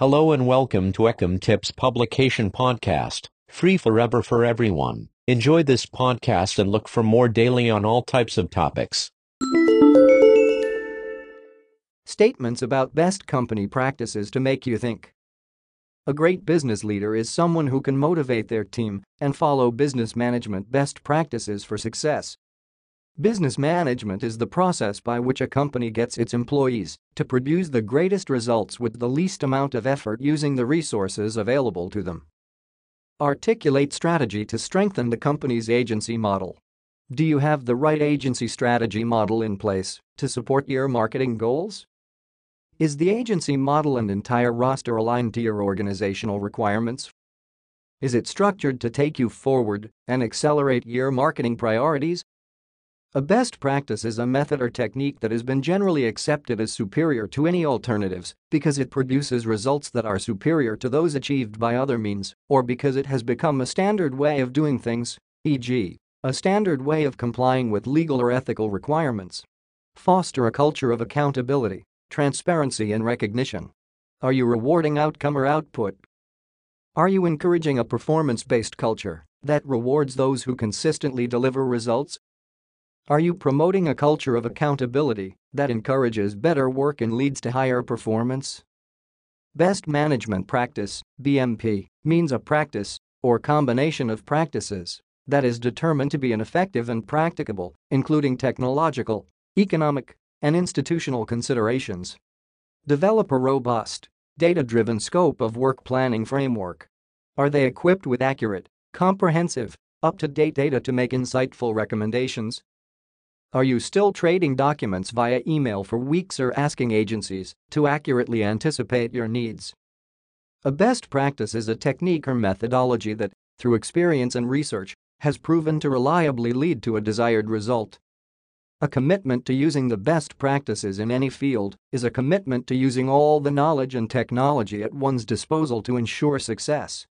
Hello and welcome to Ecom Tips Publication Podcast, free forever for everyone. Enjoy this podcast and look for more daily on all types of topics. Statements about best company practices to make you think. A great business leader is someone who can motivate their team and follow business management best practices for success. Business management is the process by which a company gets its employees to produce the greatest results with the least amount of effort using the resources available to them. Articulate strategy to strengthen the company's agency model. Do you have the right agency strategy model in place to support your marketing goals? Is the agency model and entire roster aligned to your organizational requirements? Is it structured to take you forward and accelerate your marketing priorities? A best practice is a method or technique that has been generally accepted as superior to any alternatives because it produces results that are superior to those achieved by other means or because it has become a standard way of doing things, e.g., a standard way of complying with legal or ethical requirements. Foster a culture of accountability transparency and recognition. Are you rewarding outcome or output? Are you encouraging a performance-based culture that rewards those who consistently deliver results? Are you promoting a culture of accountability that encourages better work and leads to higher performance? Best management practice, BMP, means a practice or combination of practices that is determined to be an effective and practicable, including technological, economic, and institutional considerations. Develop a robust, data-driven scope of work planning framework. Are they equipped with accurate, comprehensive, up-to-date data to make insightful recommendations? Are you still trading documents via email for weeks or asking agencies to accurately anticipate your needs? A best practice is a technique or methodology that, through experience and research, has proven to reliably lead to a desired result. A commitment to using the best practices in any field is a commitment to using all the knowledge and technology at one's disposal to ensure success.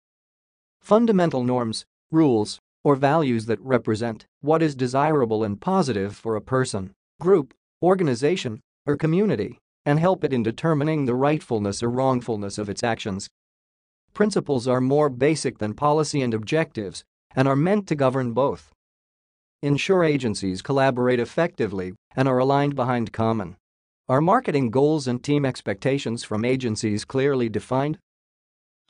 Fundamental norms, rules, or values that represent what is desirable and positive for a person, group, organization, or community and help it in determining the rightfulness or wrongfulness of its actions. Principles are more basic than policy and objectives and are meant to govern both ensure agencies collaborate effectively and are aligned behind common. Are marketing goals and team expectations from agencies clearly defined?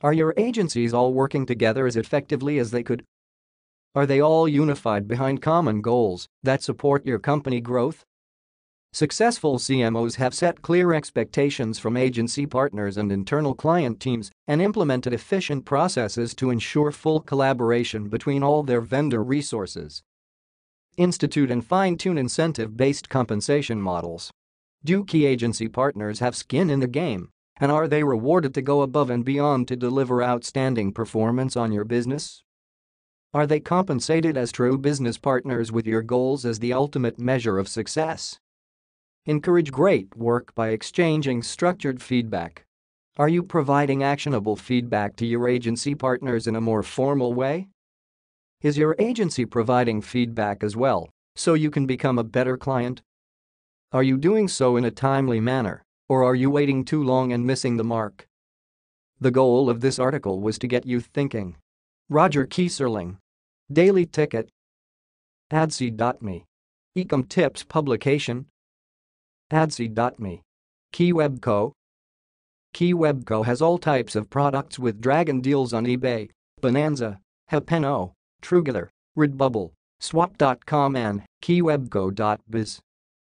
Are your agencies all working together as effectively as they could? Are they all unified behind common goals that support your company growth? Successful CMOs have set clear expectations from agency partners and internal client teams and implemented efficient processes to ensure full collaboration between all their vendor resources institute and fine-tune incentive-based compensation models. Do key agency partners have skin in the game, and are they rewarded to go above and beyond to deliver outstanding performance on your business? Are they compensated as true business partners with your goals as the ultimate measure of success? Encourage great work by exchanging structured feedback. Are you providing actionable feedback to your agency partners in a more formal way? Is your agency providing feedback as well so you can become a better client? Are you doing so in a timely manner, or are you waiting too long and missing the mark? The goal of this article was to get you thinking. Roger Keyserling. Daily Ticket. Adsy.me Ecom Tips Publication. Adsy.me KeyWebCo. KeyWebCo has all types of products with dragon deals on eBay, Bonanza, Happn, Truegether, Redbubble, Swap.com and KeyWebCo.biz.